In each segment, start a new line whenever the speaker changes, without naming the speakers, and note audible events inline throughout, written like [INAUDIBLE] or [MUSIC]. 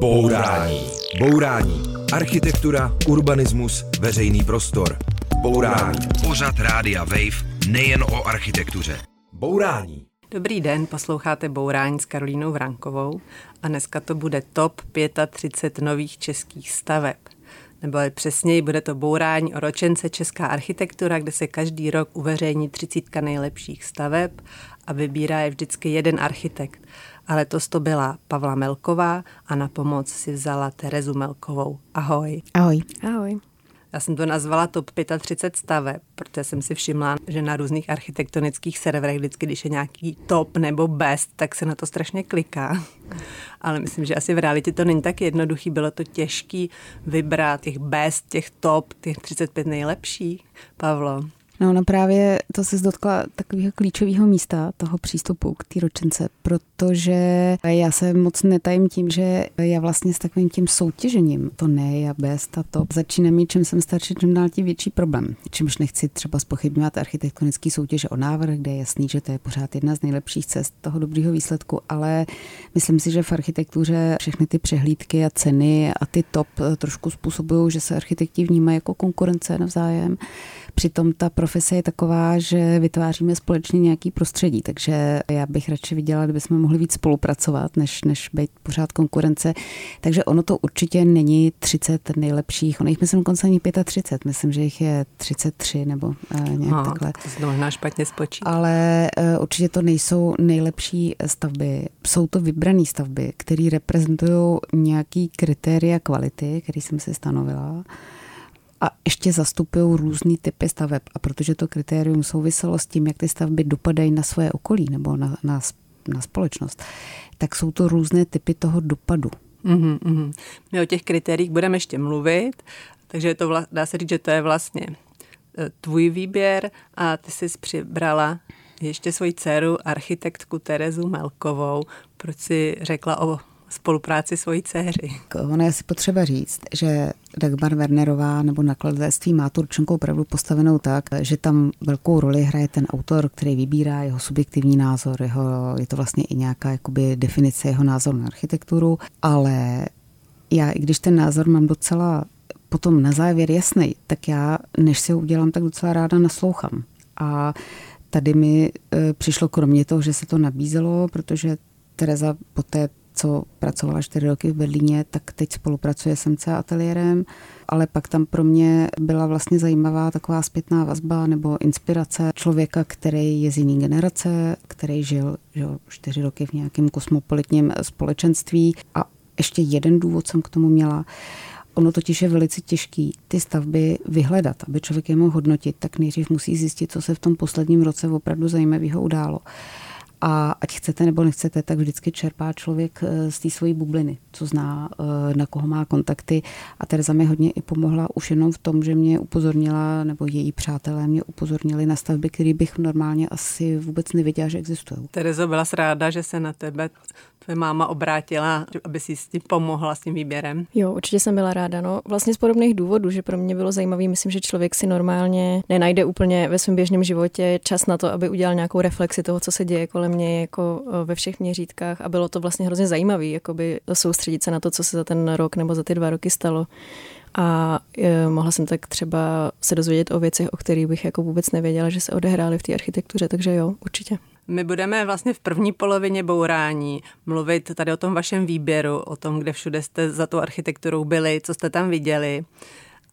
Bourání. Bourání. Architektura, urbanismus, veřejný prostor. Bourání. Pořad Rádia Wave nejen o architektuře. Bourání.
Dobrý den, posloucháte Bourání s Karolínou Vrankovou a dneska to bude top 35 nových českých staveb. Nebo přesněji bude to bourání o ročence Česká architektura, kde se každý rok uveřejní 30 nejlepších staveb a vybírá je vždycky jeden architekt. Ale letos to byla Pavla Melková a na pomoc si vzala Terezu Melkovou. Ahoj.
Ahoj.
Ahoj.
Já jsem to nazvala top 35 staveb, protože jsem si všimla, že na různých architektonických serverech vždycky, když je nějaký top nebo best, tak se na to strašně kliká. Ale myslím, že asi v realitě to není tak jednoduchý. Bylo to těžký vybrat těch best, těch top, těch 35 nejlepších. Pavlo.
No, no právě to se dotkla takového klíčového místa, toho přístupu k té ročence, protože já se moc netajím tím, že já vlastně s takovým tím soutěžením, to ne, já bez, ta to, začínám mít, čím jsem starší, čím dál tím větší problém. Čímž nechci třeba spochybňovat architektonický soutěž o návrh, kde je jasný, že to je pořád jedna z nejlepších cest toho dobrého výsledku, ale myslím si, že v architektuře všechny ty přehlídky a ceny a ty top trošku způsobují, že se architekti vnímají jako konkurence navzájem. Přitom ta profese je taková, že vytváříme společně nějaký prostředí, takže já bych radši viděla, kdybychom mohli víc spolupracovat, než, než být pořád konkurence. Takže ono to určitě není 30 nejlepších, ono jich myslím dokonce ani 35, myslím, že jich je 33 nebo uh, nějak no, takhle.
Tak to možná špatně spočít.
Ale uh, určitě to nejsou nejlepší stavby, jsou to vybrané stavby, které reprezentují nějaký kritéria kvality, který jsem si stanovila a ještě zastupují různý typy staveb. A protože to kritérium souviselo s tím, jak ty stavby dopadají na své okolí nebo na, na, na společnost, tak jsou to různé typy toho dopadu.
Mm-hmm, mm-hmm. My o těch kritériích budeme ještě mluvit, takže to vla, dá se říct, že to je vlastně e, tvůj výběr a ty jsi přibrala ještě svoji dceru, architektku Terezu Melkovou. Proč si řekla o spolupráci svojí dceři.
Ono je si potřeba říct, že Dagmar Wernerová nebo nakladatelství má tu ručenku opravdu postavenou tak, že tam velkou roli hraje ten autor, který vybírá jeho subjektivní názor, jeho, je to vlastně i nějaká jakoby definice jeho názoru na architekturu, ale já, i když ten názor mám docela potom na závěr jasný, tak já, než si ho udělám, tak docela ráda naslouchám. A tady mi e, přišlo kromě toho, že se to nabízelo, protože Tereza po té co pracovala čtyři roky v Berlíně, tak teď spolupracuje s MC ateliérem, ale pak tam pro mě byla vlastně zajímavá taková zpětná vazba nebo inspirace člověka, který je z jiné generace, který žil že, čtyři roky v nějakém kosmopolitním společenství a ještě jeden důvod jsem k tomu měla. Ono totiž je velice těžký ty stavby vyhledat, aby člověk je mohl hodnotit, tak nejdřív musí zjistit, co se v tom posledním roce opravdu zajímavého událo. A ať chcete nebo nechcete, tak vždycky čerpá člověk eh, z té svojí bubliny, co zná, eh, na koho má kontakty. A Tereza mi hodně i pomohla už jenom v tom, že mě upozornila, nebo její přátelé mě upozornili na stavby, které bych normálně asi vůbec nevěděla, že existují.
Terezo, byla ráda, že se na tebe tvoje máma obrátila, aby si s tím pomohla s tím výběrem?
Jo, určitě jsem byla ráda. No, vlastně z podobných důvodů, že pro mě bylo zajímavé, myslím, že člověk si normálně nenajde úplně ve svém běžném životě čas na to, aby udělal nějakou reflexi toho, co se děje kolem mě jako e, ve všech měřítkách a bylo to vlastně hrozně zajímavé, jakoby soustředit se na to, co se za ten rok nebo za ty dva roky stalo. A e, mohla jsem tak třeba se dozvědět o věcech, o kterých bych jako vůbec nevěděla, že se odehrály v té architektuře, takže jo, určitě.
My budeme vlastně v první polovině bourání mluvit tady o tom vašem výběru, o tom, kde všude jste za tu architekturou byli, co jste tam viděli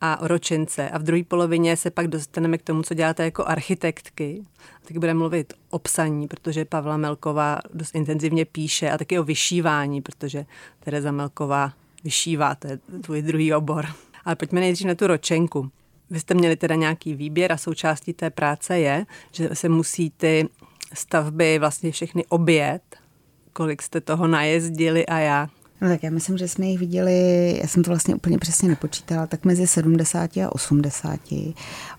a o ročence. A v druhé polovině se pak dostaneme k tomu, co děláte jako architektky. A taky budeme mluvit o psaní, protože Pavla Melková dost intenzivně píše a taky o vyšívání, protože Tereza Melková vyšívá, to je tvůj druhý obor. Ale pojďme nejdřív na tu ročenku. Vy jste měli teda nějaký výběr a součástí té práce je, že se musí ty stavby vlastně všechny obět, kolik jste toho najezdili a jak?
No tak já myslím, že jsme jich viděli, já jsem to vlastně úplně přesně nepočítala, tak mezi 70 a 80.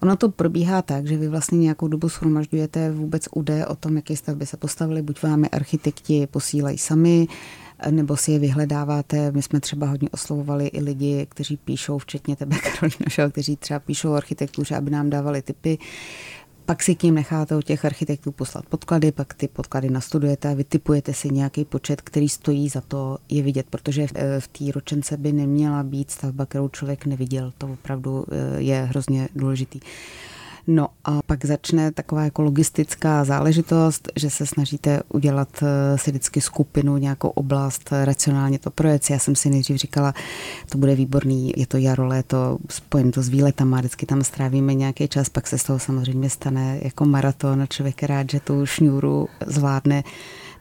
Ono to probíhá tak, že vy vlastně nějakou dobu shromažďujete vůbec údaje o tom, jaké stavby se postavily, buď vám je architekti posílají sami, nebo si je vyhledáváte. My jsme třeba hodně oslovovali i lidi, kteří píšou, včetně tebe, [LAUGHS] Karolina, kteří třeba píšou architektuře, aby nám dávali typy pak si k ním necháte od těch architektů poslat podklady, pak ty podklady nastudujete a vytipujete si nějaký počet, který stojí za to je vidět, protože v, eh, v té ročence by neměla být stavba, kterou člověk neviděl. To opravdu eh, je hrozně důležitý. No a pak začne taková jako logistická záležitost, že se snažíte udělat eh, si vždycky skupinu, nějakou oblast, racionálně to projet. Já jsem si nejdřív říkala, to bude výborný, je to jaro, léto, spojím to s výletama, vždycky tam strávíme nějaký čas, pak se z toho samozřejmě stane jako maraton a člověk rád, že tu šňůru zvládne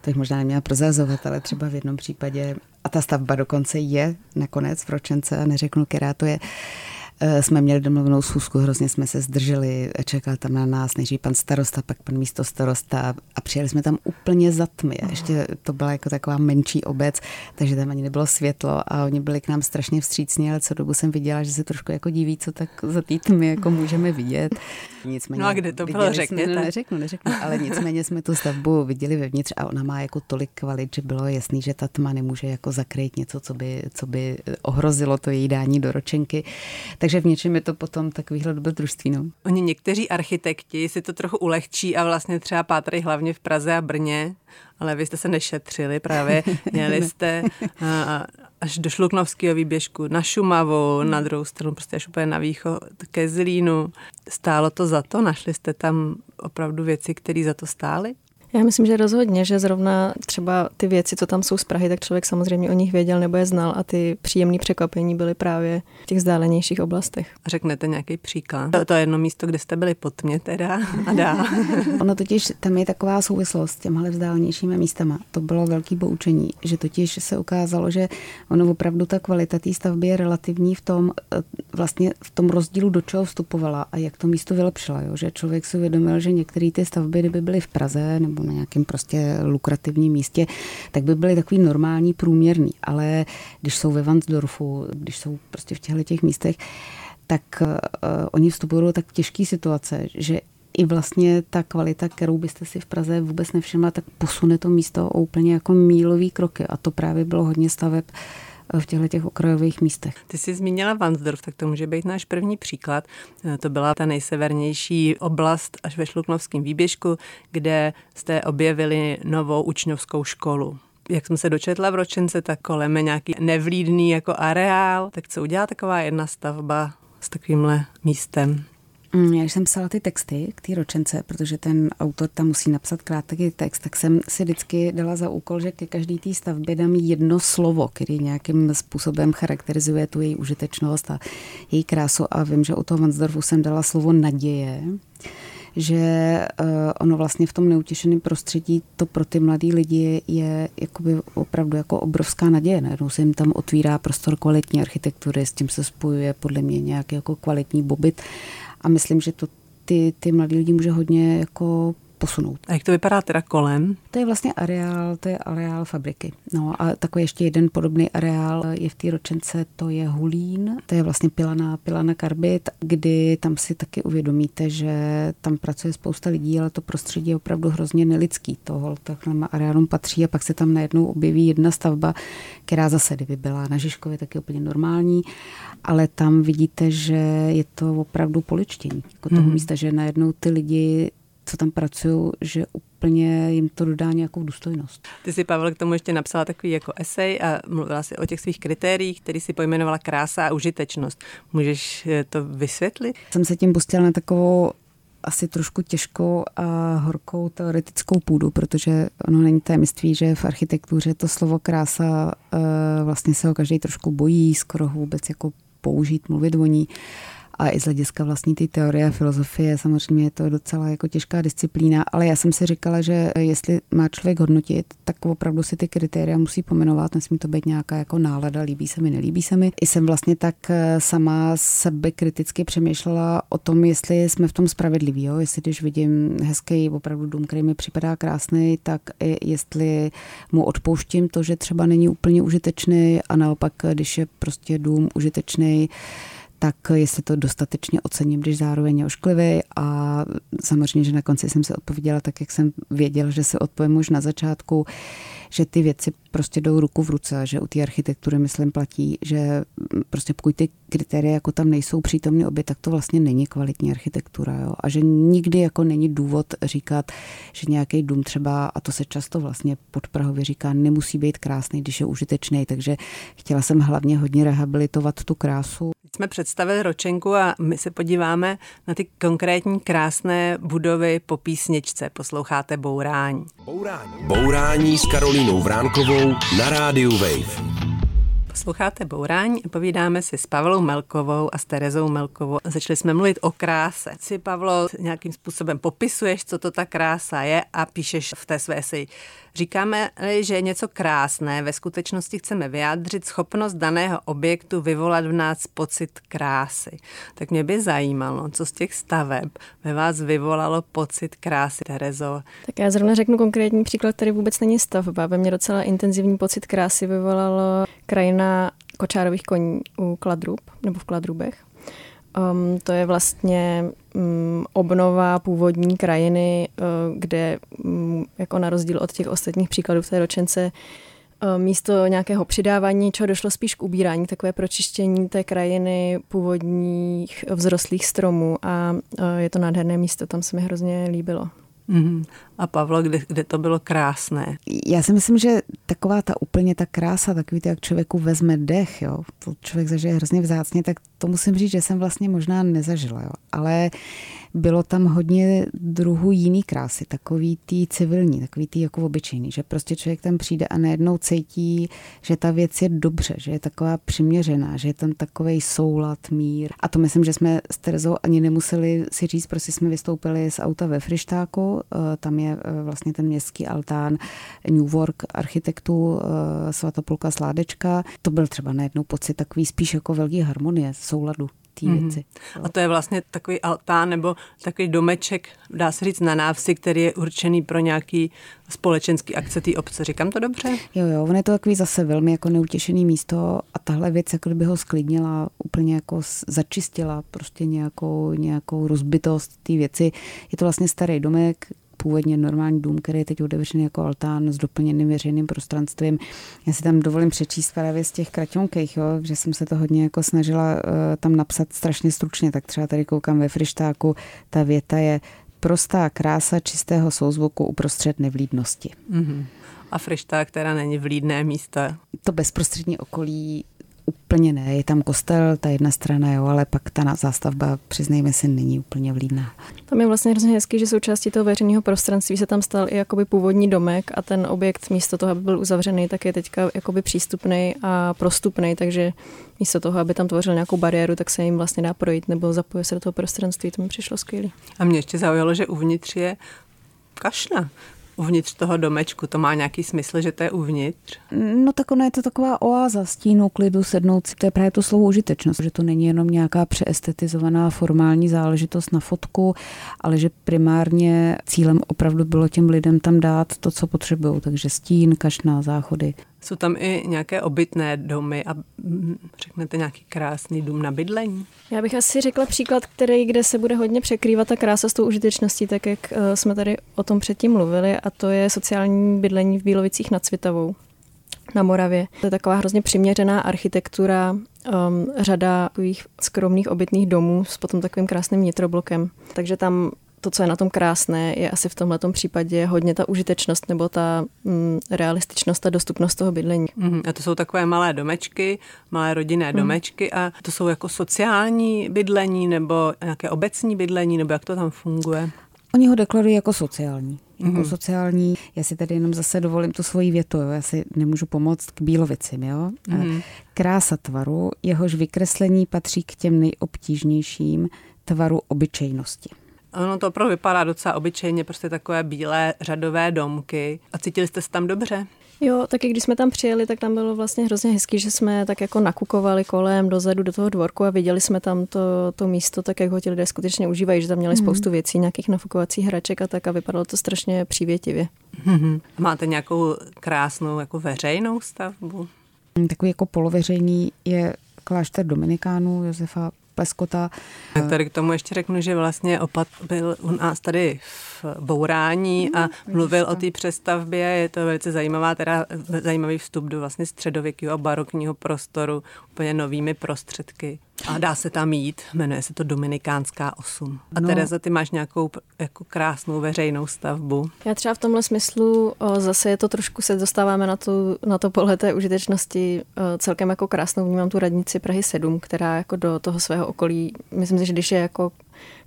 to bych možná neměla prozazovat, ale třeba v jednom případě, a ta stavba dokonce je nakonec v Ročence a neřeknu, která to je, Eh, jsme měli domluvenou schůzku, hrozně jsme se zdrželi, čekal tam na nás nejdřív pan starosta, pak pan místo starosta a přijeli jsme tam úplně za tmy. Ještě to byla jako taková menší obec, takže tam ani nebylo světlo a oni byli k nám strašně vstřícní, ale co dobu jsem viděla, že se trošku jako diví, co tak za té tmy jako můžeme vidět. [LAUGHS]
Nicméně, no a kde to bylo, řekněte?
Jsme, neřeknu, neřeknu, ale nicméně jsme tu stavbu viděli vevnitř a ona má jako tolik kvalit, že bylo jasný, že ta tma nemůže jako zakrýt něco, co by, co by ohrozilo to její dání do ročenky. Tak takže v něčem je to potom takovýhle dobrodružství. No.
Oni někteří architekti si to trochu ulehčí a vlastně třeba pátrají hlavně v Praze a Brně, ale vy jste se nešetřili právě. [LAUGHS] Měli jste až do Šluknovského výběžku na Šumavu, na druhou stranu prostě až úplně na východ ke Zlínu. Stálo to za to? Našli jste tam opravdu věci, které za to stály?
Já myslím, že rozhodně, že zrovna třeba ty věci, co tam jsou z Prahy, tak člověk samozřejmě o nich věděl nebo je znal a ty příjemné překvapení byly právě v těch vzdálenějších oblastech.
Řeknete nějaký příklad? To, to je jedno místo, kde jste byli pod mě teda a dá. [LAUGHS]
ono totiž, tam je taková souvislost s těmhle vzdálenějšími místama. To bylo velký poučení, že totiž se ukázalo, že ono opravdu ta kvalita té stavby je relativní v tom, eh, vlastně v tom rozdílu, do čeho vstupovala a jak to místo vylepšila. Jo? Že člověk si uvědomil, že některé ty stavby, kdyby byly v Praze nebo na nějakém prostě lukrativním místě, tak by byly takový normální, průměrný. Ale když jsou ve Vansdorfu, když jsou prostě v těchto těch místech, tak uh, oni vstupují do tak těžké situace, že i vlastně ta kvalita, kterou byste si v Praze vůbec nevšimla, tak posune to místo o úplně jako mílový kroky. A to právě bylo hodně staveb v těchto těch okrajových místech.
Ty jsi zmínila Vansdorf, tak to může být náš první příklad. Eh, to byla ta nejsevernější oblast až ve Šluknovském výběžku, kde jste objevili novou učňovskou školu jak jsem se dočetla v ročence, tak kolem je nějaký nevlídný jako areál. Tak co udělá taková jedna stavba s takovýmhle místem?
Mm, já jsem psala ty texty k té ročence, protože ten autor tam musí napsat krátký text, tak jsem si vždycky dala za úkol, že ke každý té stavbě dám jedno slovo, který nějakým způsobem charakterizuje tu její užitečnost a její krásu. A vím, že u toho Vansdorfu jsem dala slovo naděje že uh, ono vlastně v tom neutěšeném prostředí to pro ty mladý lidi je jakoby opravdu jako obrovská naděje. Najednou se jim tam otvírá prostor kvalitní architektury, s tím se spojuje podle mě nějaký jako kvalitní bobyt a myslím, že to ty, ty mladí lidi může hodně jako posunout.
A jak to vypadá teda kolem?
To je vlastně areál, to je areál fabriky. No a takový ještě jeden podobný areál je v té ročence, to je Hulín, to je vlastně Pilana, Pilana Karbit, kdy tam si taky uvědomíte, že tam pracuje spousta lidí, ale to prostředí je opravdu hrozně nelidský. Toho takhle areálům patří a pak se tam najednou objeví jedna stavba, která zase, kdyby byla na Žižkově, tak je úplně normální, ale tam vidíte, že je to opravdu poličtění jako toho mm-hmm. místa, že najednou ty lidi co tam pracují, že úplně jim to dodá nějakou důstojnost.
Ty si, Pavel, k tomu ještě napsala takový jako esej a mluvila si o těch svých kritériích, který si pojmenovala krása a užitečnost. Můžeš eh, to vysvětlit?
Jsem se tím pustila na takovou asi trošku těžkou a horkou teoretickou půdu, protože ono není tajemství, že v architektuře to slovo krása eh, vlastně se ho každý trošku bojí, skoro vůbec jako použít, mluvit o ní a i z hlediska vlastní ty teorie a filozofie samozřejmě je to docela jako těžká disciplína, ale já jsem si říkala, že jestli má člověk hodnotit, tak opravdu si ty kritéria musí pomenovat, nesmí to být nějaká jako nálada, líbí se mi, nelíbí se mi. I jsem vlastně tak eh, sama sebe kriticky přemýšlela o tom, jestli jsme v tom spravedliví, jo? jestli když vidím hezký opravdu dům, který mi připadá krásný, tak jestli mu odpouštím to, že třeba není úplně užitečný a naopak, když je prostě dům užitečný, tak jestli to dostatečně ocením, když zároveň je ošklivý a samozřejmě, že na konci jsem se odpověděla tak, jak jsem věděla, že se odpovím už na začátku, že ty věci prostě jdou ruku v ruce, že u té architektury, myslím, platí, že prostě pokud ty kritéria jako tam nejsou přítomny obě, tak to vlastně není kvalitní architektura. Jo? A že nikdy jako není důvod říkat, že nějaký dům třeba, a to se často vlastně pod Prahově říká, nemusí být krásný, když je užitečný. Takže chtěla jsem hlavně hodně rehabilitovat tu krásu.
Jsme představili ročenku a my se podíváme na ty konkrétní krásné budovy po písničce. Posloucháte Bourání.
Bourání. Bourání s Karolínou Vránkovou na rádiu Wave.
Posloucháte Bourání a povídáme si s Pavlou Melkovou a s Terezou Melkovou. Začali jsme mluvit o kráse. Si, Pavlo, nějakým způsobem popisuješ, co to ta krása je a píšeš v té své si. Říkáme, že je něco krásné, ve skutečnosti chceme vyjádřit schopnost daného objektu vyvolat v nás pocit krásy. Tak mě by zajímalo, co z těch staveb ve vás vyvolalo pocit krásy, Terezo.
Tak já zrovna řeknu konkrétní příklad, který vůbec není stavba. Ve mně docela intenzivní pocit krásy vyvolalo krajina kočárových koní u Kladrub, nebo v Kladrubech. Um, to je vlastně um, obnova původní krajiny, uh, kde um, jako na rozdíl od těch ostatních příkladů v té ročence uh, místo nějakého přidávání něčeho došlo spíš k ubírání, takové pročištění té krajiny původních vzrostlých stromů a uh, je to nádherné místo, tam se mi hrozně líbilo.
Mm-hmm. A Pavlo, kde, kde to bylo krásné?
Já si myslím, že taková ta úplně ta krása, takový to, jak člověku vezme dech, jo, to člověk zažije hrozně vzácně, tak to musím říct, že jsem vlastně možná nezažila, jo. Ale bylo tam hodně druhů jiný krásy, takový tý civilní, takový tý jako obyčejný, že prostě člověk tam přijde a najednou cítí, že ta věc je dobře, že je taková přiměřená, že je tam takový soulad, mír. A to myslím, že jsme s Terezou ani nemuseli si říct, prostě jsme vystoupili z auta ve Frištáku, eh, tam je eh, vlastně ten městský altán New Work architektů eh, Svatopulka Sládečka. To byl třeba najednou pocit takový spíš jako velký harmonie, souladu té mm-hmm. věci.
A to je vlastně takový altán nebo takový domeček, dá se říct, na návsi, který je určený pro nějaký společenský akce té obce. Říkám to dobře?
Jo, jo, on je to takový zase velmi jako neutěšený místo a tahle věc jako by ho sklidnila, úplně jako začistila prostě nějakou, nějakou rozbitost té věci. Je to vlastně starý domek, původně normální dům, který je teď otevřený jako altán s doplněným veřejným prostranstvím. Já si tam dovolím přečíst právě z těch kraťonkých, jo, že jsem se to hodně jako snažila uh, tam napsat strašně stručně, tak třeba tady koukám ve frištáku, ta věta je prostá krása čistého souzvuku uprostřed nevlídnosti. Mm-hmm.
A frišták která není vlídné místo.
To bezprostřední okolí Úplně ne, je tam kostel, ta jedna strana, jo, ale pak ta zástavba, přiznejme si, není úplně vlídná.
Tam je vlastně hrozně hezký, že součástí toho veřejného prostranství se tam stal i jakoby původní domek a ten objekt místo toho, aby byl uzavřený, tak je teďka jakoby přístupný a prostupný, takže místo toho, aby tam tvořil nějakou bariéru, tak se jim vlastně dá projít nebo zapojit se do toho prostranství, to mi přišlo skvělé.
A mě ještě zaujalo, že uvnitř je kašna uvnitř toho domečku. To má nějaký smysl, že to je uvnitř?
No tak ono je to taková oáza stínu, klidu, sednout si. To je právě to slovo užitečnost, že to není jenom nějaká přeestetizovaná formální záležitost na fotku, ale že primárně cílem opravdu bylo těm lidem tam dát to, co potřebují. Takže stín, kašná, záchody.
Jsou tam i nějaké obytné domy a mm, řeknete nějaký krásný dům na bydlení?
Já bych asi řekla příklad, který, kde se bude hodně překrývat ta krása s tou užitečností, tak jak eh, jsme tady o tom předtím mluvili, a to je sociální bydlení v Bílovicích nad Svitavou na Moravě. To je taková hrozně přiměřená architektura, um, řada takových skromných obytných domů s potom takovým krásným nitroblokem. Takže tam to, co je na tom krásné, je asi v tomhle případě hodně ta užitečnost nebo ta mm, realističnost a dostupnost toho bydlení.
Mm, a to jsou takové malé domečky, malé rodinné mm. domečky a to jsou jako sociální bydlení nebo nějaké obecní bydlení, nebo jak to tam funguje?
Oni ho deklarují jako sociální. Jako mm. sociální, já si tady jenom zase dovolím tu svoji větu, jo? já si nemůžu pomoct k bílovicím. Jo? Mm. Krása tvaru, jehož vykreslení patří k těm nejobtížnějším tvaru obyčejnosti.
Ono to opravdu vypadá docela obyčejně, prostě takové bílé řadové domky. A cítili jste se tam dobře?
Jo, taky když jsme tam přijeli, tak tam bylo vlastně hrozně hezký, že jsme tak jako nakukovali kolem dozadu do toho dvorku a viděli jsme tam to, to místo, tak jak ho ti lidé skutečně užívají, že tam měli mm. spoustu věcí, nějakých nafukovacích hraček a tak a vypadalo to strašně přívětivě.
Mm-hmm. Máte nějakou krásnou jako veřejnou stavbu?
Takový jako poloveřejný je klášter Dominikánů Josefa Pleskota.
Tady k tomu ještě řeknu, že vlastně opat byl u nás tady v Bourání a hmm, mluvil o té přestavbě. Je to velice zajímavá, teda zajímavý vstup do vlastně středověkého a barokního prostoru úplně novými prostředky. A dá se tam jít, jmenuje se to Dominikánská 8. A no. Tereza, ty máš nějakou jako krásnou veřejnou stavbu.
Já třeba v tomhle smyslu o, zase je to trošku, se dostáváme na, tu, na to pole té užitečnosti o, celkem jako krásnou. Vnímám tu radnici Prahy 7, která jako do toho svého okolí, myslím si, že když je jako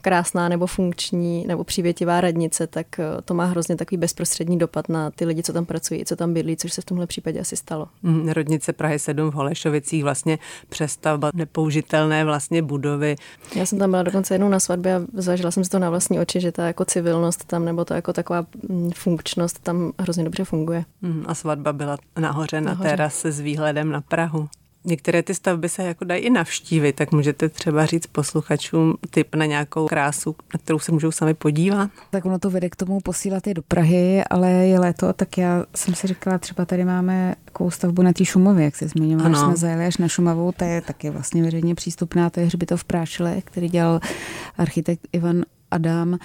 krásná nebo funkční nebo přívětivá radnice, tak eh, to má hrozně takový bezprostřední dopad na ty lidi, co tam pracují, co tam bydlí, což se v tomhle případě asi stalo.
Mm, rodnice Prahy 7 v Holešovicích, vlastně přestavba nepoužitelné vlastně budovy.
Já jsem tam byla dokonce jednou na svatbě a zažila jsem si to na vlastní oči, že ta jako civilnost tam nebo to jako taková mm, funkčnost tam hrozně dobře funguje.
Mm, a svatba byla nahoře, nahoře. na terase s výhledem na Prahu. Některé ty stavby se jako dají i navštívit, tak můžete třeba říct posluchačům tip na nějakou krásu, na kterou se můžou sami podívat.
Tak ono to vede k tomu posílat je do Prahy, ale je léto, tak já jsem si říkala, třeba tady máme takovou stavbu na té Šumově, jak se zmiňovala, jsme zajeli až na Šumavu, to je taky vlastně veřejně přístupná, to je hřbitov v Prášile, který dělal architekt Ivan Adam.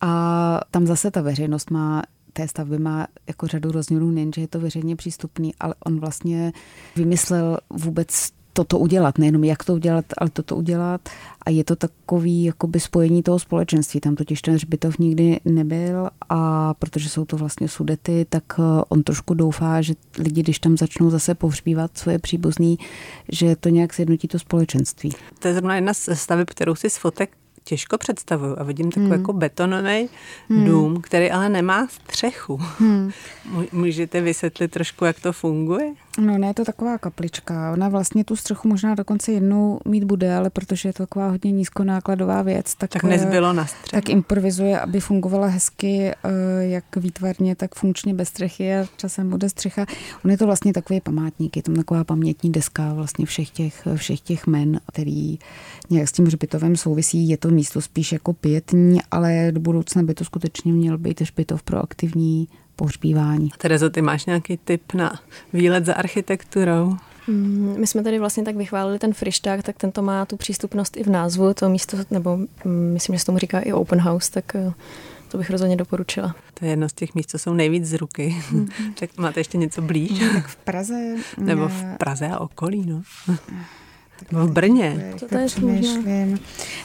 A tam zase ta veřejnost má té stavby má jako řadu rozměrů, nejenže je to veřejně přístupný, ale on vlastně vymyslel vůbec toto udělat, nejenom jak to udělat, ale toto udělat a je to takový jakoby spojení toho společenství. Tam totiž ten hřbitov nikdy nebyl a protože jsou to vlastně sudety, tak eh, on trošku doufá, že lidi, když tam začnou zase pohřbívat svoje příbuzný, že to nějak zjednotí to společenství.
To je zrovna jedna z staveb, kterou si z fotek těžko představuju a vidím takový hmm. jako betonový hmm. dům, který ale nemá střechu. Hmm. [LAUGHS] Můžete vysvětlit trošku, jak to funguje?
No ne, je to taková kaplička. Ona vlastně tu střechu možná dokonce jednou mít bude, ale protože je to taková hodně nízkonákladová věc, tak,
tak nezbylo na střechu.
Tak improvizuje, aby fungovala hezky, eh, jak výtvarně, tak funkčně bez střechy a časem bude střecha. On je to vlastně takový památník, je tam taková pamětní deska vlastně všech těch, všech těch men, který nějak s tím hřbitovem souvisí. Je to místo spíš jako pětní, ale do budoucna by to skutečně měl být hřbitov pro aktivní pohřbívání.
A Terezo, ty máš nějaký tip na výlet za architekturou?
Mm, my jsme tady vlastně tak vychválili ten Frišták, tak tento má tu přístupnost i v názvu, to místo, nebo mm, myslím, že se tomu říká i open house, tak eh, to bych rozhodně doporučila.
To je jedno z těch míst, co jsou nejvíc z ruky. Mm-hmm. [LAUGHS] tak máte ještě něco blíž?
No, tak v Praze.
Nebo v Praze a okolí, no. [LAUGHS] V Brně.
To, to je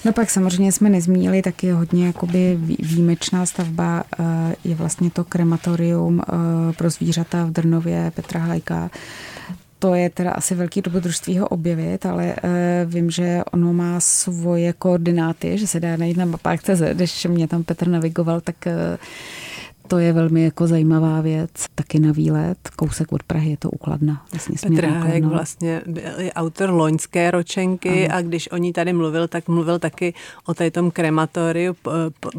No pak samozřejmě jsme nezmínili taky hodně jakoby výjimečná stavba eh, je vlastně to krematorium eh, pro zvířata v Drnově Petra Hajka. To je teda asi velký dobrodružství ho objevit, ale uh, vím, že ono má svoje koordináty, že se dá najít na mapách CZ, když mě tam Petr navigoval, tak to je velmi jako zajímavá věc. Taky na výlet, kousek od Prahy je to ukladna.
Vlastně Petr Hájek vlastně byl autor loňské ročenky ano. a když o ní tady mluvil, tak mluvil taky o té tom krematoriu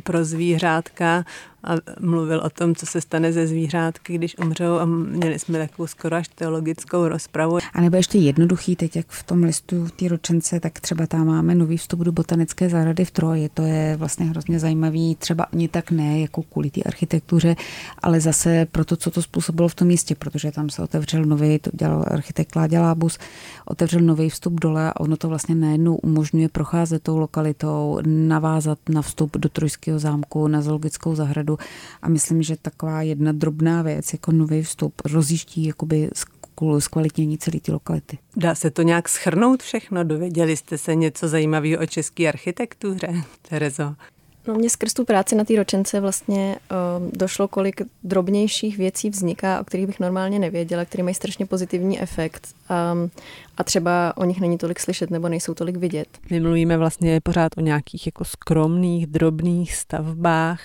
pro zvířátka a mluvil o tom, co se stane ze zvířátky, když umřou a měli jsme takovou skoro až teologickou rozpravu.
A nebo ještě jednoduchý, teď jak v tom listu té ročence, tak třeba tam máme nový vstup do botanické zahrady v Troji. To je vlastně hrozně zajímavý, třeba ani tak ne jako kvůli té architektuře, ale zase pro to, co to způsobilo v tom místě, protože tam se otevřel nový, to dělal architekt Láďa Lábus, otevřel nový vstup dole a ono to vlastně najednou umožňuje procházet tou lokalitou, navázat na vstup do Trojského zámku, na zoologickou zahradu opravdu. A myslím, že taková jedna drobná věc, jako nový vstup, rozjiští jakoby zkvalitnění celé ty lokality.
Dá se to nějak schrnout všechno? Dověděli jste se něco zajímavého o české architektuře, [LAUGHS] Terezo?
No mě skrz tu práci na té ročence vlastně uh, došlo, kolik drobnějších věcí vzniká, o kterých bych normálně nevěděla, které mají strašně pozitivní efekt um, a třeba o nich není tolik slyšet nebo nejsou tolik vidět.
My mluvíme vlastně pořád o nějakých jako skromných, drobných stavbách,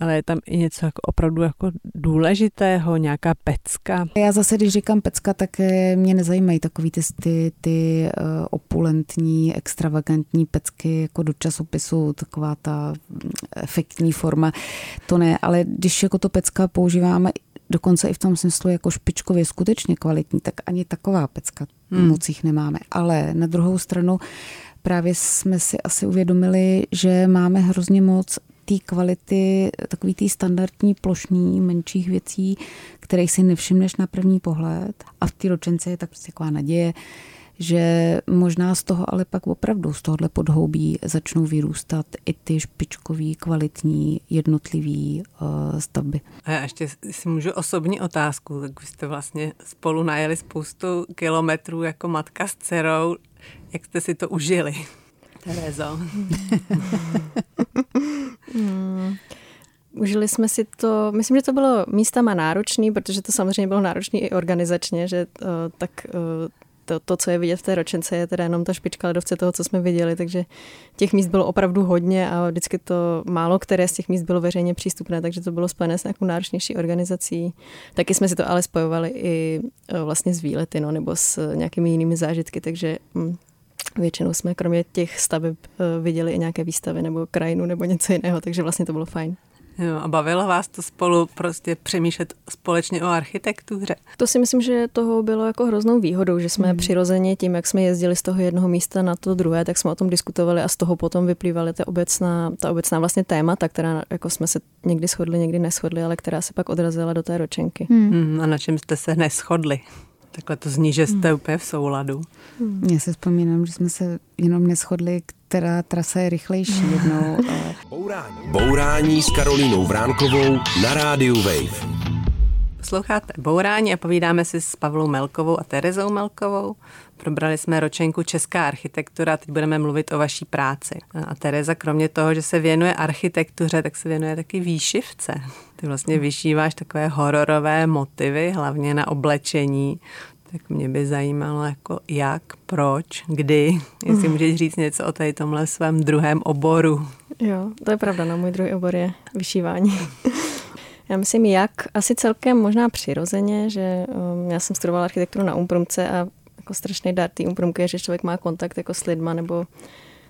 ale je tam i něco jako opravdu jako důležitého, nějaká pecka.
Já zase, když říkám pecka, tak eh, mě nezajímají takový ty, ty, ty uh, opulentní, extravagantní pecky jako do časopisu, taková ta mm, efektní forma. To ne, ale když jako to pecka používáme dokonce i v tom smyslu jako špičkově skutečně kvalitní, tak ani taková pecka hmm. moc jich nemáme. Ale na druhou stranu právě jsme si asi uvědomili, že máme hrozně moc té kvality, takový té standardní plošní menších věcí, kterých si nevšimneš na první pohled. A v té ročence je tak prostě taková naděje, že možná z toho ale pak opravdu z tohohle podhoubí začnou vyrůstat i ty špičkový, kvalitní, jednotlivý uh, stavby.
A já ještě si můžu osobní otázku, tak vy jste vlastně spolu najeli spoustu kilometrů jako matka s dcerou. Jak jste si to užili? [LAUGHS] Terezo. [LAUGHS]
hmm. Užili jsme si to, myslím, že to bylo místama náročný, protože to samozřejmě bylo náročný i organizačně, že uh, tak uh, to, to, co je vidět v té ročence, je teda jenom ta špička ledovce toho, co jsme viděli, takže těch míst bylo opravdu hodně a vždycky to málo které z těch míst bylo veřejně přístupné, takže to bylo spojené s nějakou náročnější organizací. Taky jsme si to ale spojovali i uh, vlastně s výlety, no, nebo s nějakými jinými zážitky, takže hm, Většinou jsme kromě těch staveb viděli i nějaké výstavy nebo krajinu nebo něco jiného, takže vlastně to bylo fajn.
Jo, a bavilo vás to spolu prostě přemýšlet společně o architektuře?
To si myslím, že toho bylo jako hroznou výhodou, že jsme hmm. přirozeně tím, jak jsme jezdili z toho jednoho místa na to druhé, tak jsme o tom diskutovali a z toho potom vyplývaly ta obecná, ta obecná vlastně témata, která jako jsme se někdy shodli, někdy neschodli, ale která se pak odrazila do té ročenky.
Hmm. Hmm, a na čem jste se neschodli? Takhle to zní, že jste hmm. úplně v souladu.
Hmm. Já se vzpomínám, že jsme se jenom neschodli, která trasa je rychlejší jednou.
Bourání. Bourání s Karolínou Vránkovou na rádiu Wave.
Posloucháte Bourání a povídáme si s Pavlou Melkovou a Terezou Melkovou. Probrali jsme ročenku Česká architektura, teď budeme mluvit o vaší práci. A Tereza kromě toho, že se věnuje architektuře, tak se věnuje taky výšivce. Ty vlastně vyšíváš takové hororové motivy, hlavně na oblečení. Tak mě by zajímalo, jako jak, proč, kdy, jestli můžeš říct něco o tady tomhle svém druhém oboru.
Jo, to je pravda, no můj druhý obor je vyšívání. Já myslím, jak asi celkem možná přirozeně, že um, já jsem studovala architekturu na Umprumce a jako strašný dar té Umprumky je, že člověk má kontakt jako s lidma nebo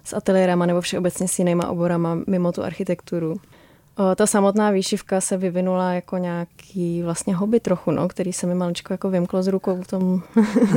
s ateliérama nebo všeobecně s jinýma oborama mimo tu architekturu. Ta samotná výšivka se vyvinula jako nějaký vlastně hobby trochu, no, který se mi maličko jako vymklo z rukou v tom,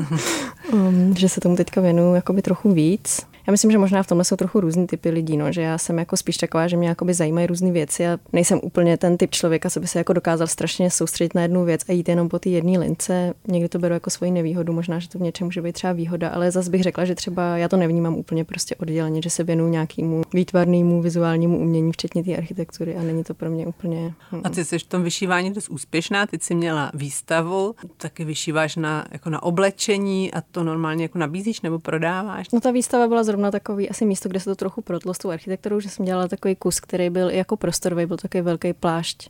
[LAUGHS] um, že se tomu teďka věnuju jakoby trochu víc. Já myslím, že možná v tomhle jsou trochu různý typy lidí, no, že já jsem jako spíš taková, že mě jakoby zajímají různé věci a nejsem úplně ten typ člověka, co by se jako dokázal strašně soustředit na jednu věc a jít jenom po té jedné lince. Někdy to beru jako svoji nevýhodu, možná, že to v něčem může být třeba výhoda, ale zase bych řekla, že třeba já to nevnímám úplně prostě odděleně, že se věnuju nějakému výtvarnému, vizuálnímu umění, včetně té architektury a není to pro mě úplně.
Hm. A ty jsi v tom vyšívání dost úspěšná, ty jsi měla výstavu, taky vyšíváš na, jako na oblečení a to normálně jako nabízíš nebo prodáváš?
No ta výstava byla zrovna zrovna takový asi místo, kde se to trochu protlo s tou architekturou, že jsem dělala takový kus, který byl jako prostorový, byl takový velký plášť,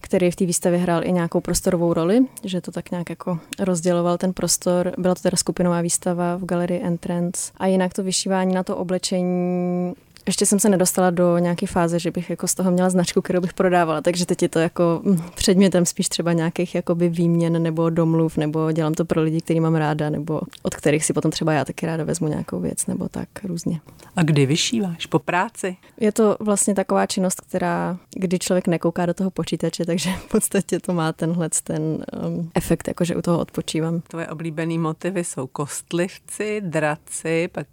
který v té výstavě hrál i nějakou prostorovou roli, že to tak nějak jako rozděloval ten prostor. Byla to teda skupinová výstava v galerii Entrance. A jinak to vyšívání na to oblečení ještě jsem se nedostala do nějaké fáze, že bych jako z toho měla značku, kterou bych prodávala, takže teď je to jako hm, předmětem spíš třeba nějakých jakoby výměn nebo domluv, nebo dělám to pro lidi, který mám ráda, nebo od kterých si potom třeba já taky ráda vezmu nějakou věc, nebo tak různě.
A kdy vyšíváš? Po práci?
Je to vlastně taková činnost, která, kdy člověk nekouká do toho počítače, takže v podstatě to má tenhle ten um, efekt, jakože u toho odpočívám.
Tvoje oblíbené motivy jsou kostlivci, draci, pak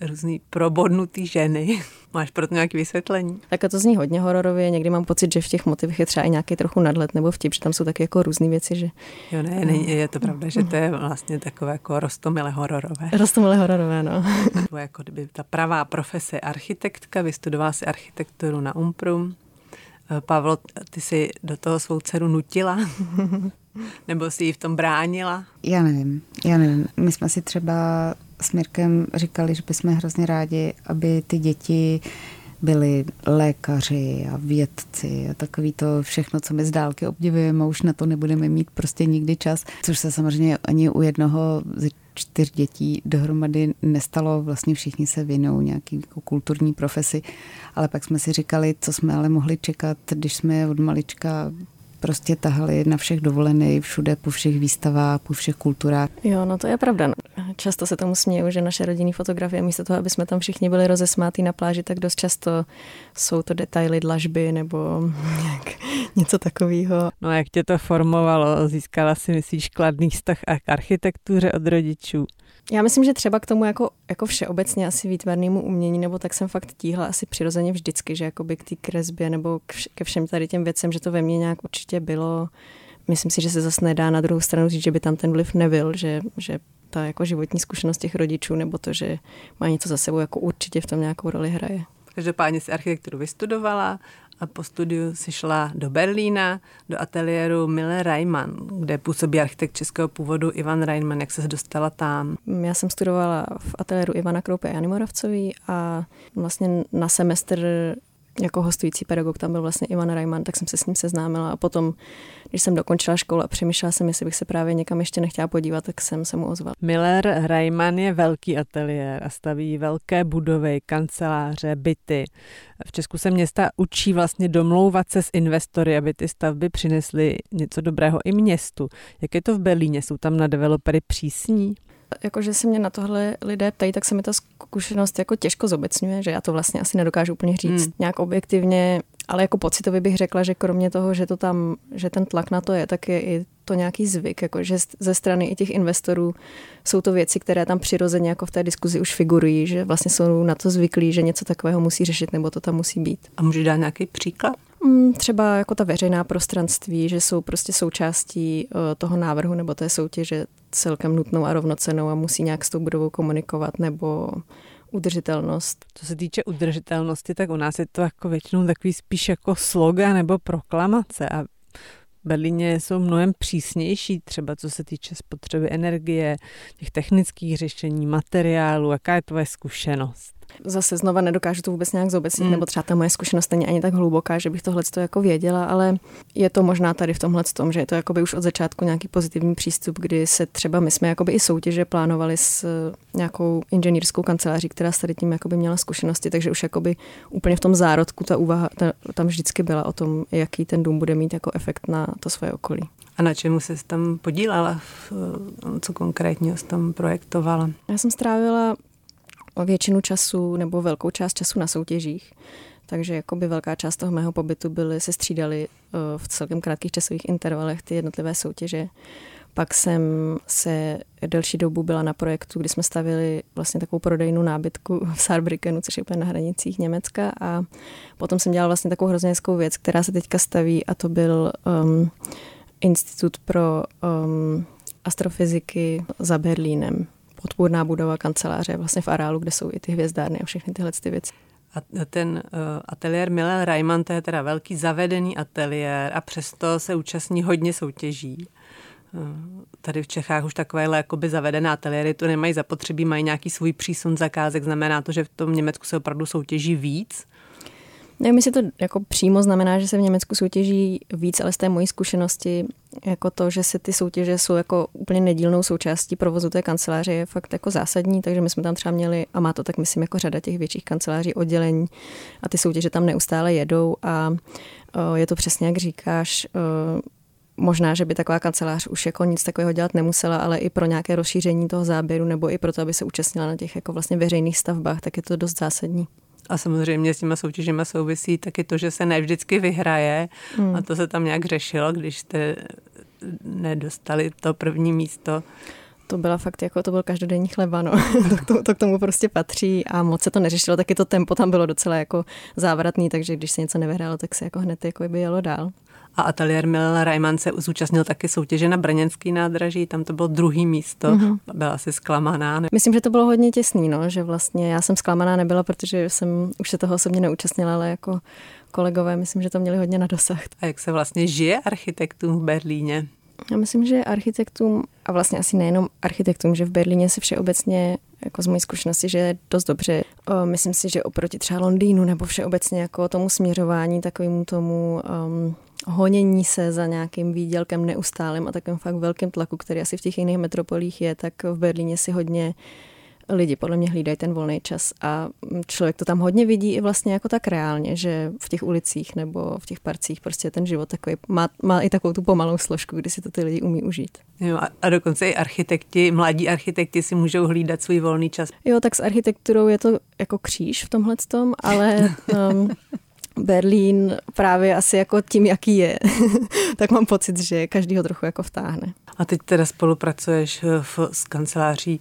různý probodnutý ženy. [LAUGHS] Máš pro to nějaké vysvětlení?
Tak a to zní hodně hororově. Někdy mám pocit, že v těch motivech je třeba i nějaký trochu nadlet nebo vtip, že tam jsou taky jako různé věci. Že...
Jo, ne, ne, je to pravda, že to je vlastně takové jako rostomile hororové.
Rostomile hororové, no. [LAUGHS]
to je jako kdyby ta pravá profese architektka, vystudovala si architekturu na Umprum. Eh, Pavlo, ty si do toho svou dceru nutila? [LAUGHS] Nebo si ji v tom bránila?
Já nevím, já nevím. My jsme si třeba s Mirkem říkali, že bychom hrozně rádi, aby ty děti byli lékaři a vědci a takový to všechno, co my z dálky obdivujeme, už na to nebudeme mít prostě nikdy čas, což se samozřejmě ani u jednoho ze čtyř dětí dohromady nestalo, vlastně všichni se věnují nějaký jako kulturní profesi, ale pak jsme si říkali, co jsme ale mohli čekat, když jsme od malička prostě tahali na všech dovolených, všude, po všech výstavách, po všech kulturách.
Jo, no to je pravda. No. Často se tomu směju, že naše rodinné fotografie, místo toho, aby jsme tam všichni byli rozesmátí na pláži, tak dost často jsou to detaily dlažby nebo [LAUGHS] nějak, něco takového.
No a jak tě to formovalo? Získala si, myslíš, kladný vztah k architektuře od rodičů?
Já myslím, že třeba k tomu jako, jako všeobecně asi výtvarnému umění, nebo tak jsem fakt tíhla asi přirozeně vždycky, že jakoby k té kresbě nebo ke všem tady těm věcem, že to ve mně nějak určitě bylo. Myslím si, že se zase nedá na druhou stranu říct, že by tam ten vliv nebyl, že, že ta jako životní zkušenost těch rodičů nebo to, že má něco za sebou, jako určitě v tom nějakou roli hraje.
Každopádně si architekturu vystudovala a po studiu si šla do Berlína, do ateliéru Mille Reimann, kde působí architekt českého původu Ivan Reimann. Jak se dostala tam?
Já jsem studovala v ateliéru Ivana Kroupy a Jany Moravcový a vlastně na semestr jako hostující pedagog tam byl vlastně Ivan Reimann, tak jsem se s ním seznámila a potom, když jsem dokončila školu a přemýšlela jsem, jestli bych se právě někam ještě nechtěla podívat, tak jsem se mu ozvala.
Miller Reimann je velký ateliér a staví velké budovy, kanceláře, byty. V Česku se města učí vlastně domlouvat se s investory, aby ty stavby přinesly něco dobrého i městu. Jak je to v Berlíně? Jsou tam na developery přísní?
Jakože se mě na tohle lidé ptají, tak se mi ta zkušenost jako těžko zobecňuje, že já to vlastně asi nedokážu úplně říct hmm. nějak objektivně, ale jako pocitově bych řekla, že kromě toho, že to tam, že ten tlak na to je, tak je i to nějaký zvyk, jako že ze strany i těch investorů jsou to věci, které tam přirozeně jako v té diskuzi už figurují, že vlastně jsou na to zvyklí, že něco takového musí řešit nebo to tam musí být.
A může dát nějaký příklad?
Mm, třeba jako ta veřejná prostranství, že jsou prostě součástí eh, toho návrhu nebo té soutěže celkem nutnou a rovnocenou a musí nějak s tou budovou komunikovat nebo udržitelnost.
Co se týče udržitelnosti, tak u nás je to jako většinou takový spíš jako slogan nebo proklamace a v Berlíně jsou mnohem přísnější, třeba co se týče spotřeby energie, těch technických řešení, materiálu. Jaká je tvoje zkušenost?
Zase znova nedokážu to vůbec nějak zobecnit, mm. nebo třeba ta moje zkušenost není ani tak hluboká, že bych tohle to jako věděla, ale je to možná tady v tomhle tom, že je to jakoby už od začátku nějaký pozitivní přístup, kdy se třeba my jsme jakoby i soutěže plánovali s nějakou inženýrskou kanceláří, která s tady tím jakoby měla zkušenosti, takže už jakoby úplně v tom zárodku ta úvaha ta, tam vždycky byla o tom, jaký ten dům bude mít jako efekt na to svoje okolí.
A na čemu se tam podílela? Co konkrétně jsi tam projektovala?
Já jsem strávila většinu času nebo velkou část času na soutěžích. Takže jakoby velká část toho mého pobytu byly, se střídaly eh, v celkem krátkých časových intervalech ty jednotlivé soutěže. Pak jsem se delší dobu byla na projektu, kdy jsme stavili vlastně takovou prodejnu nábytku [LAUGHS] v Saarbrückenu, což je úplně na hranicích Německa. A potom jsem dělala vlastně takovou hrozně hezkou věc, která se teďka staví a to byl um, Institut pro um, astrofyziky za Berlínem podpůrná budova kanceláře vlastně v areálu, kde jsou i ty hvězdárny a všechny tyhle ty věci.
A ten uh, ateliér Milel Reimann, to je teda velký zavedený ateliér a přesto se účastní hodně soutěží. Uh, tady v Čechách už takovéhle jakoby zavedené ateliéry to nemají zapotřebí, mají nějaký svůj přísun zakázek, znamená to, že v tom Německu se opravdu soutěží víc.
Nevím, jestli to jako přímo znamená, že se v Německu soutěží víc, ale z té mojí zkušenosti jako to, že se ty soutěže jsou jako úplně nedílnou součástí provozu té kanceláře je fakt jako zásadní, takže my jsme tam třeba měli, a má to tak myslím jako řada těch větších kanceláří oddělení a ty soutěže tam neustále jedou a je to přesně jak říkáš, možná, že by taková kancelář už jako nic takového dělat nemusela, ale i pro nějaké rozšíření toho záběru nebo i pro to, aby se účastnila na těch jako vlastně veřejných stavbách, tak je to dost zásadní.
A samozřejmě s těma soutěžima souvisí taky to, že se nevždycky vyhraje hmm. a to se tam nějak řešilo, když jste nedostali to první místo.
To byla fakt jako, to byl každodenní chleba, no. [LAUGHS] to, to, k tomu prostě patří a moc se to neřešilo, taky to tempo tam bylo docela jako závratný, takže když se něco nevyhrálo, tak se jako hned jako by jelo dál.
A ateliér Milela Rajman se zúčastnil taky soutěže na Brněnský nádraží, tam to bylo druhý místo. Mm-hmm. Byla asi zklamaná. Ne?
Myslím, že to bylo hodně těsný, no, že vlastně já jsem zklamaná nebyla, protože jsem už se toho osobně neúčastnila, ale jako kolegové, myslím, že to měli hodně na dosah.
A jak se vlastně žije architektům v Berlíně?
Já myslím, že architektům, a vlastně asi nejenom architektům, že v Berlíně se všeobecně, jako z mojí zkušenosti, že je dost dobře. O, myslím si, že oproti třeba Londýnu nebo všeobecně jako tomu směřování, takovému tomu um, honění se za nějakým výdělkem neustálým a takovým fakt velkým tlaku, který asi v těch jiných metropolích je, tak v Berlíně si hodně lidi podle mě hlídají ten volný čas a člověk to tam hodně vidí i vlastně jako tak reálně, že v těch ulicích nebo v těch parcích prostě ten život takový má, má i takovou tu pomalou složku, kdy si to ty lidi umí užít.
Jo, a, a dokonce i architekti, mladí architekti si můžou hlídat svůj volný čas.
Jo, tak s architekturou je to jako kříž v tomhle tom, ale [LAUGHS] um, Berlín právě asi jako tím, jaký je, [LAUGHS] tak mám pocit, že každý ho trochu jako vtáhne.
A teď teda spolupracuješ v, s kanceláří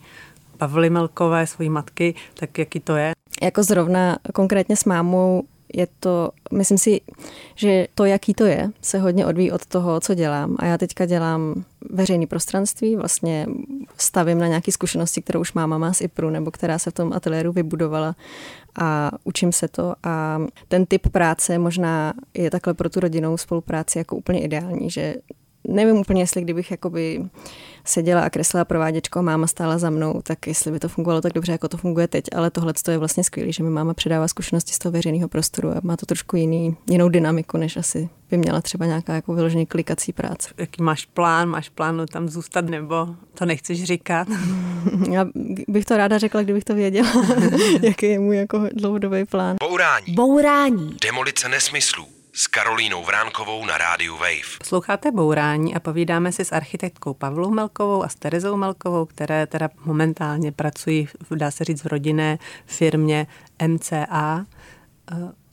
Pavly Melkové, svojí matky, tak jaký to je?
Jako zrovna konkrétně s mámou je to, myslím si, že to, jaký to je, se hodně odvíjí od toho, co dělám. A já teďka dělám veřejné prostranství, vlastně stavím na nějaké zkušenosti, kterou už má mama z IPRu, nebo která se v tom ateliéru vybudovala a učím se to a ten typ práce možná je takhle pro tu rodinnou spolupráci jako úplně ideální, že nevím úplně, jestli kdybych jakoby seděla a kreslila prováděčko a máma stála za mnou, tak jestli by to fungovalo tak dobře, jako to funguje teď. Ale tohle je vlastně skvělé, že mi máma předává zkušenosti z toho veřejného prostoru a má to trošku jiný, jinou dynamiku, než asi by měla třeba nějaká jako vyloženě klikací práce.
Jaký máš plán? Máš plán tam zůstat nebo to nechceš říkat? [LAUGHS]
Já bych to ráda řekla, kdybych to věděla, [LAUGHS] jaký je můj jako dlouhodobý plán.
Bourání.
Bourání.
Demolice nesmyslů s Karolínou Vránkovou na rádiu Wave.
Sloucháte Bourání a povídáme si s architektkou Pavlou Melkovou a s Terezou Melkovou, které teda momentálně pracují, dá se říct, v rodinné firmě MCA.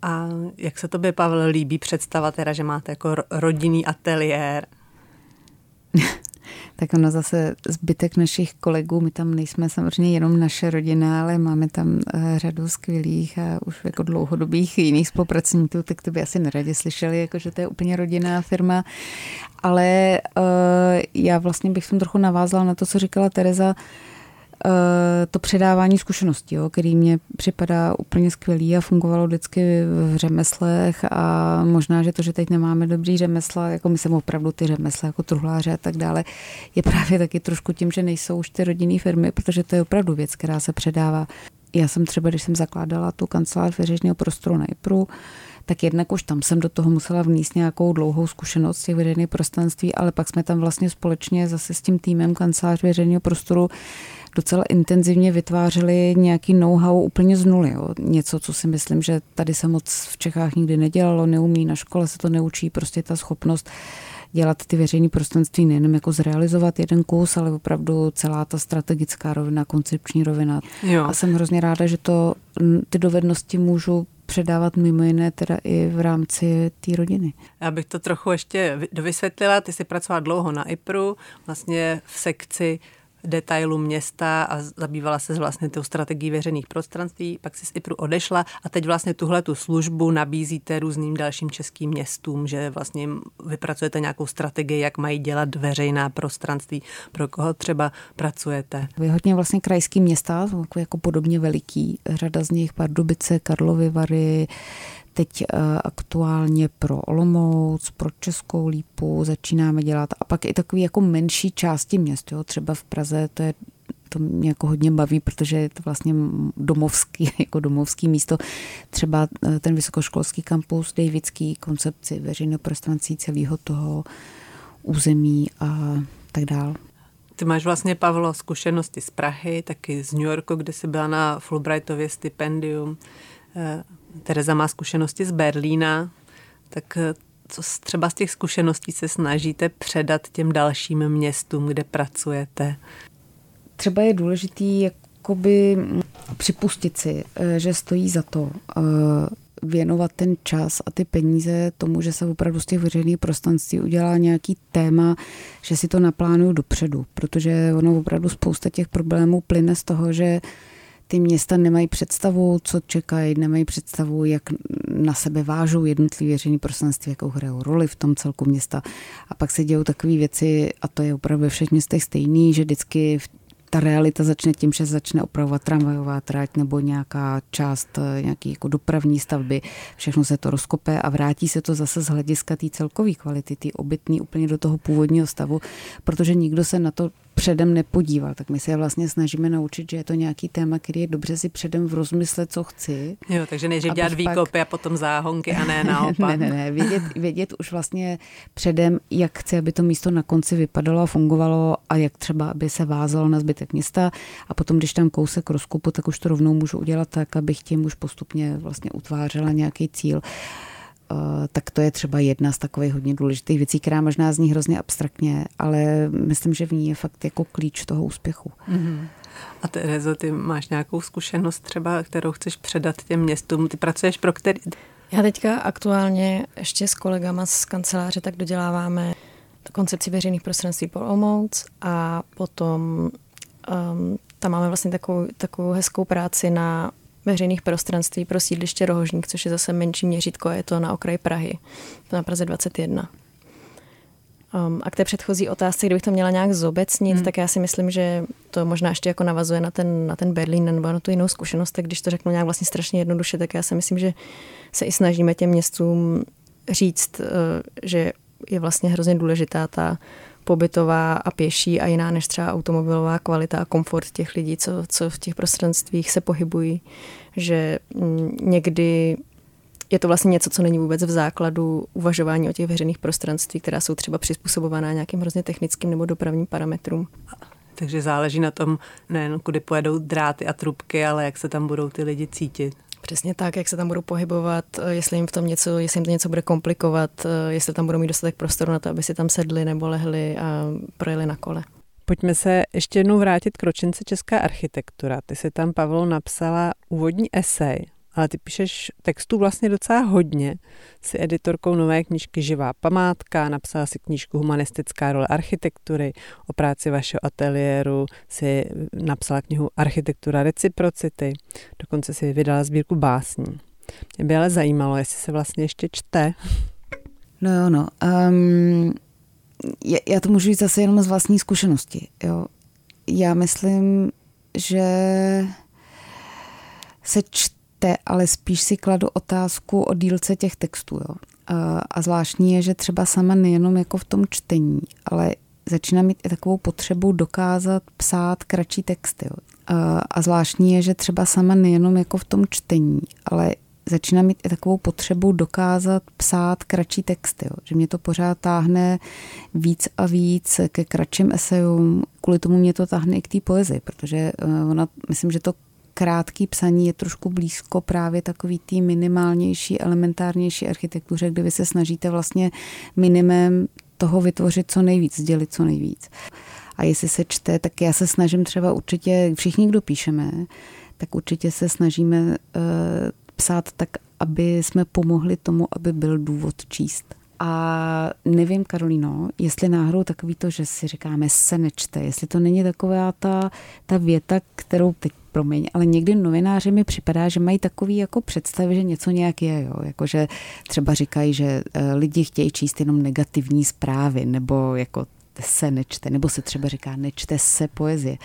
A jak se tobě, Pavel, líbí představa teda, že máte jako rodinný ateliér? [LAUGHS]
tak ono zase zbytek našich kolegů, my tam nejsme samozřejmě jenom naše rodina, ale máme tam eh, řadu skvělých a už jako dlouhodobých jiných spolupracovníků, tak to by asi neradě slyšeli, jako že to je úplně rodinná firma. Ale uh, já vlastně bych tom trochu navázala na to, co říkala Tereza, Eh, to předávání zkušeností, jo, který mě připadá úplně skvělý a fungovalo vždycky v řemeslech a možná, že to, že teď nemáme dobrý řemesla, jako my jsme opravdu ty řemesla, jako truhláře a tak dále, je právě taky trošku tím, že nejsou už ty rodinné firmy, protože to je opravdu věc, která se předává. Já jsem třeba, když jsem zakládala tu kancelář veřejného prostoru na IPRu, tak jednak už tam jsem do toho musela vníst nějakou dlouhou zkušenost těch veřejných prostranství, ale pak jsme tam vlastně společně zase s tím týmem kancelář veřejného prostoru docela intenzivně vytvářeli nějaký know-how úplně z nuly. Jo. Něco, co si myslím, že tady se moc v Čechách nikdy nedělalo, neumí, na škole se to neučí, prostě ta schopnost dělat ty veřejné prostranství nejenom jako zrealizovat jeden kus, ale opravdu celá ta strategická rovina, koncepční rovina. Jo. A jsem hrozně ráda, že to ty dovednosti můžu předávat mimo jiné teda i v rámci té rodiny.
Já bych to trochu ještě dovysvětlila. Ty jsi pracovala dlouho na IPRu, vlastně v sekci detailu města a zabývala se vlastně tou strategií veřejných prostranství, pak si z IPRu odešla a teď vlastně tuhle tu službu nabízíte různým dalším českým městům, že vlastně vypracujete nějakou strategii, jak mají dělat veřejná prostranství, pro koho třeba pracujete.
Vy hodně vlastně krajský města, jako, podobně veliký, řada z nich Pardubice, Karlovy Vary, teď eh, aktuálně pro Olomouc, pro Českou lípu začínáme dělat a pak i takový jako menší části měst, jo, třeba v Praze to je to mě jako hodně baví, protože je to vlastně domovský, [LAUGHS] jako domovský místo. Třeba eh, ten vysokoškolský kampus, Davidský, koncepci veřejného prostranství celého toho území a tak dál.
Ty máš vlastně, Pavlo, zkušenosti z Prahy, taky z New Yorku, kde jsi byla na Fulbrightově stipendium. Eh, Tereza má zkušenosti z Berlína, tak eh, co třeba z těch zkušeností se snažíte předat těm dalším městům, kde pracujete?
Třeba je důležitý jakoby připustit si, eh, že stojí za to věnovat ten čas a ty peníze tomu, že se opravdu z těch veřejných prostranství udělá nějaký téma, že si to naplánuju dopředu, protože ono opravdu spousta těch problémů plyne z toho, že ty města nemají představu, co čekají, nemají představu, jak na sebe vážou jednotlivé veřejné prostranství, jakou hrajou roli v tom celku města. A pak se dějou takové věci, a to je opravdu ve všech městech stejný, že vždycky v ta realita začne tím, že začne opravovat tramvajová trať nebo nějaká část eh, nějaký jako dopravní stavby. Všechno se to rozkope a vrátí se to zase z hlediska té celkové kvality, té obytný úplně do toho původního stavu, protože nikdo se na to předem nepodíval. Tak my se vlastně snažíme naučit, že je to nějaký téma, který je dobře si předem v rozmysle, co chci.
Jo, takže nejdřív dělat pak... výkopy a potom záhonky a ne [LAUGHS] naopak.
ne, ne, ne, vědět, vědět už vlastně předem, jak chci, aby to místo na konci vypadalo a fungovalo a jak třeba, aby se vázalo na zbytek města a potom, když tam kousek rozkupu, tak už to rovnou můžu udělat tak, abych tím už postupně vlastně utvářela nějaký cíl. Eh, tak to je třeba jedna z takových hodně důležitých věcí, která možná zní hrozně abstraktně, ale myslím, že v ní je fakt jako klíč toho úspěchu. Mm-hmm.
A Terezo, ty máš nějakou zkušenost třeba, kterou chceš předat těm městům? Ty pracuješ pro který?
Já teďka aktuálně ještě s kolegama z kanceláře tak doděláváme koncepci veřejných prostranství po Olomouc a potom um, tam máme vlastně takovou, takovou hezkou práci na veřejných prostranství pro sídliště Rohožník, což je zase menší měřítko, je to na okraji Prahy, na Praze 21. Um, a k té předchozí otázce, kdybych to měla nějak zobecnit, hmm. tak já si myslím, že to možná ještě jako navazuje na ten, na ten Berlín nebo na tu jinou zkušenost, tak když to řeknu nějak vlastně strašně jednoduše, tak já si myslím, že se i snažíme těm městům říct, uh, že je vlastně hrozně důležitá ta pobytová a pěší a jiná než třeba automobilová kvalita a komfort těch lidí, co, co v těch prostranstvích se pohybují. Že mm, někdy je to vlastně něco, co není vůbec v základu uvažování o těch veřejných prostranství, která jsou třeba přizpůsobovaná nějakým hrozně technickým nebo dopravním parametrům.
Takže záleží na tom, nejen kudy pojedou dráty a trubky, ale jak se tam budou ty lidi cítit.
Přesně tak, jak se tam budou pohybovat, eh, jestli jim v tom něco, jestli jim to něco bude komplikovat, eh, jestli tam budou mít dostatek prostoru na to, aby si tam sedli nebo lehli a projeli na kole.
Pojďme se ještě jednou vrátit k ročence Česká architektura. Ty si tam, Pavlo, napsala úvodní esej ale ty píšeš textů vlastně docela hodně. Jsi editorkou nové knížky Živá památka, napsala si knížku Humanistická role architektury, o práci vašeho ateliéru si napsala knihu Architektura reciprocity, dokonce si vydala sbírku básní. Mě by ale zajímalo, jestli se vlastně ještě čte.
No jo, no. Um, já, já to můžu říct zase jenom z vlastní zkušenosti. Jo. Já myslím, že se čte čte, ale spíš si kladu otázku o dílce těch textů. Jo. A zvláštní je, že třeba sama nejenom jako v tom čtení, ale začíná mít i takovou potřebu dokázat psát kratší texty. Jo. A zvláštní je, že třeba sama nejenom jako v tom čtení, ale začíná mít i takovou potřebu dokázat psát kratší texty. Jo. Že mě to pořád táhne víc a víc ke kratším esejům. Kvůli tomu mě to táhne i k té poezii, protože eh, ona, myslím, že to krátký psaní je trošku blízko právě takový tý minimálnější, elementárnější architektuře, kde vy se snažíte vlastně minimem toho vytvořit co nejvíc, sdělit co nejvíc. A jestli se čte, tak já se snažím třeba určitě, všichni, kdo píšeme, tak určitě se snažíme uh, psát tak, aby jsme pomohli tomu, aby byl důvod číst. A nevím, Karolino, jestli náhodou takový to, že si říkáme se nečte, jestli to není taková ta, ta věta, kterou teď promiň, ale někdy novináři mi připadá, že mají takový jako představy, že něco nějak je, jo? Jako, že třeba říkají, že eh, lidi chtějí číst jenom negativní zprávy, nebo jako se nečte, nebo se třeba říká nečte se poezie.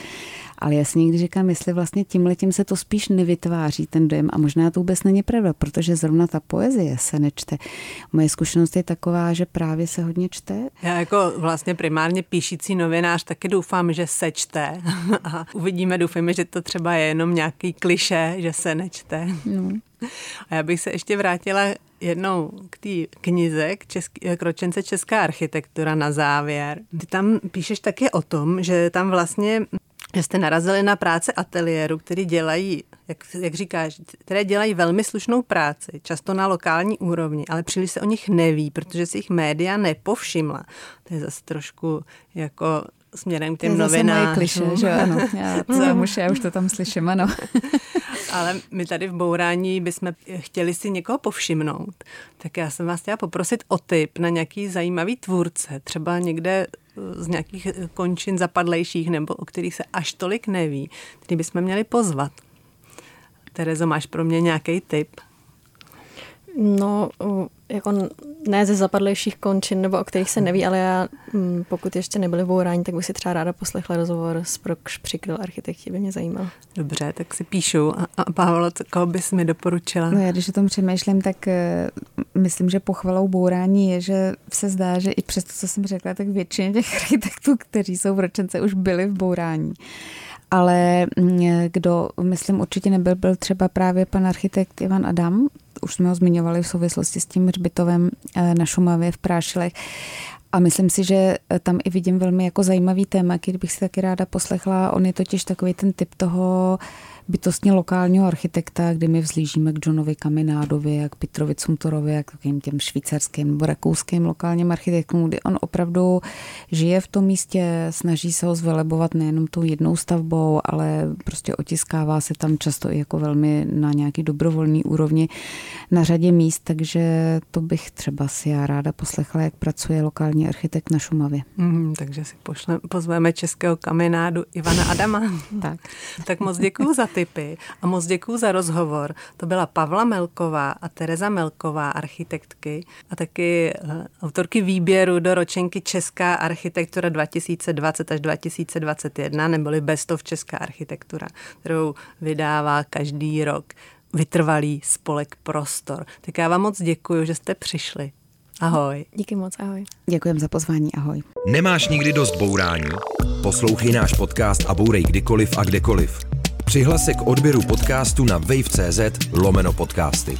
Ale já si někdy říkám, jestli vlastně tím letím se to spíš nevytváří ten dojem a možná to vůbec není pravda, protože zrovna ta poezie se nečte. Moje zkušenost je taková, že právě se hodně čte.
Já jako vlastně primárně píšící novinář taky doufám, že se čte [LAUGHS] a uvidíme, doufáme, že to třeba je jenom nějaký kliše, že se nečte. No. A já bych se ještě vrátila jednou k té knize, k, český, k ročence Česká architektura na závěr. Ty tam píšeš taky o tom, že tam vlastně že jste narazili na práce ateliéru, který dělají, jak, jak říkáš, které dělají velmi slušnou práci, často na lokální úrovni, ale příliš se o nich neví, protože si jich média nepovšimla. To je zase trošku jako směrem k těm novinářům.
kliše, že ano. [LAUGHS] Já, to už, já už to tam slyším, ano. [LAUGHS]
Ale my tady v Bourání bychom chtěli si někoho povšimnout. Tak já jsem vás chtěla poprosit o tip na nějaký zajímavý tvůrce, třeba někde z nějakých končin zapadlejších nebo o kterých se až tolik neví, který bychom měli pozvat. Terezo, máš pro mě nějaký tip?
No, jako ne ze zapadlejších končin, nebo o kterých se neví, ale já, mm, pokud ještě nebyli v Bourání, tak bych si třeba ráda poslechla rozhovor s Prokš Přikryl architekti, by mě zajímal.
Dobře, tak si píšu. A, a Pavlo, koho bys mi doporučila?
No já když o tom přemýšlím, tak uh, myslím, že pochvalou Bourání je, že se zdá, že i přes to, co jsem řekla, tak většině těch [LAUGHS] architektů, kteří jsou v ročence, už byli v Bourání ale mm, kdo, myslím, určitě nebyl, byl třeba právě pan architekt Ivan Adam, už jsme ho zmiňovali v souvislosti s tím hřbitovem eh, na Šumavě v Prášilech. A myslím si, že eh, tam i vidím velmi jako zajímavý téma, který bych si taky ráda poslechla. On je totiž takový ten typ toho bytostně lokálního architekta, kdy my vzlížíme k Johnovi Kaminádovi, jak Petrovi Cuntorovi, jak takovým těm švýcarským nebo rakouským lokálním architektům, kdy on opravdu žije v tom místě, snaží se ho zvelebovat nejenom tou jednou stavbou, ale prostě otiskává se tam často i jako velmi na nějaký dobrovolný úrovni na řadě míst, takže to bych třeba si já ráda poslechla, jak pracuje lokální architekt na Šumavě.
Mm, takže si pošle, pozveme českého kaminádu Ivana Adama.
tak.
tak moc děkuji za ty tipy a moc děkuji za rozhovor. To byla Pavla Melková a Tereza Melková, architektky a taky eh, autorky výběru do ročenky Česká architektura 2020 až 2021, neboli Best of Česká architektura, kterou vydává každý rok vytrvalý spolek Prostor. Tak já vám moc děkuji, že jste přišli. Ahoj.
Díky moc, ahoj.
Děkujeme za pozvání, ahoj.
Nemáš nikdy dost bourání? Poslouchej náš podcast a bourej kdykoliv a kdekoliv. Přihlas se k odběru podcastu na wave.cz lomeno podcasty.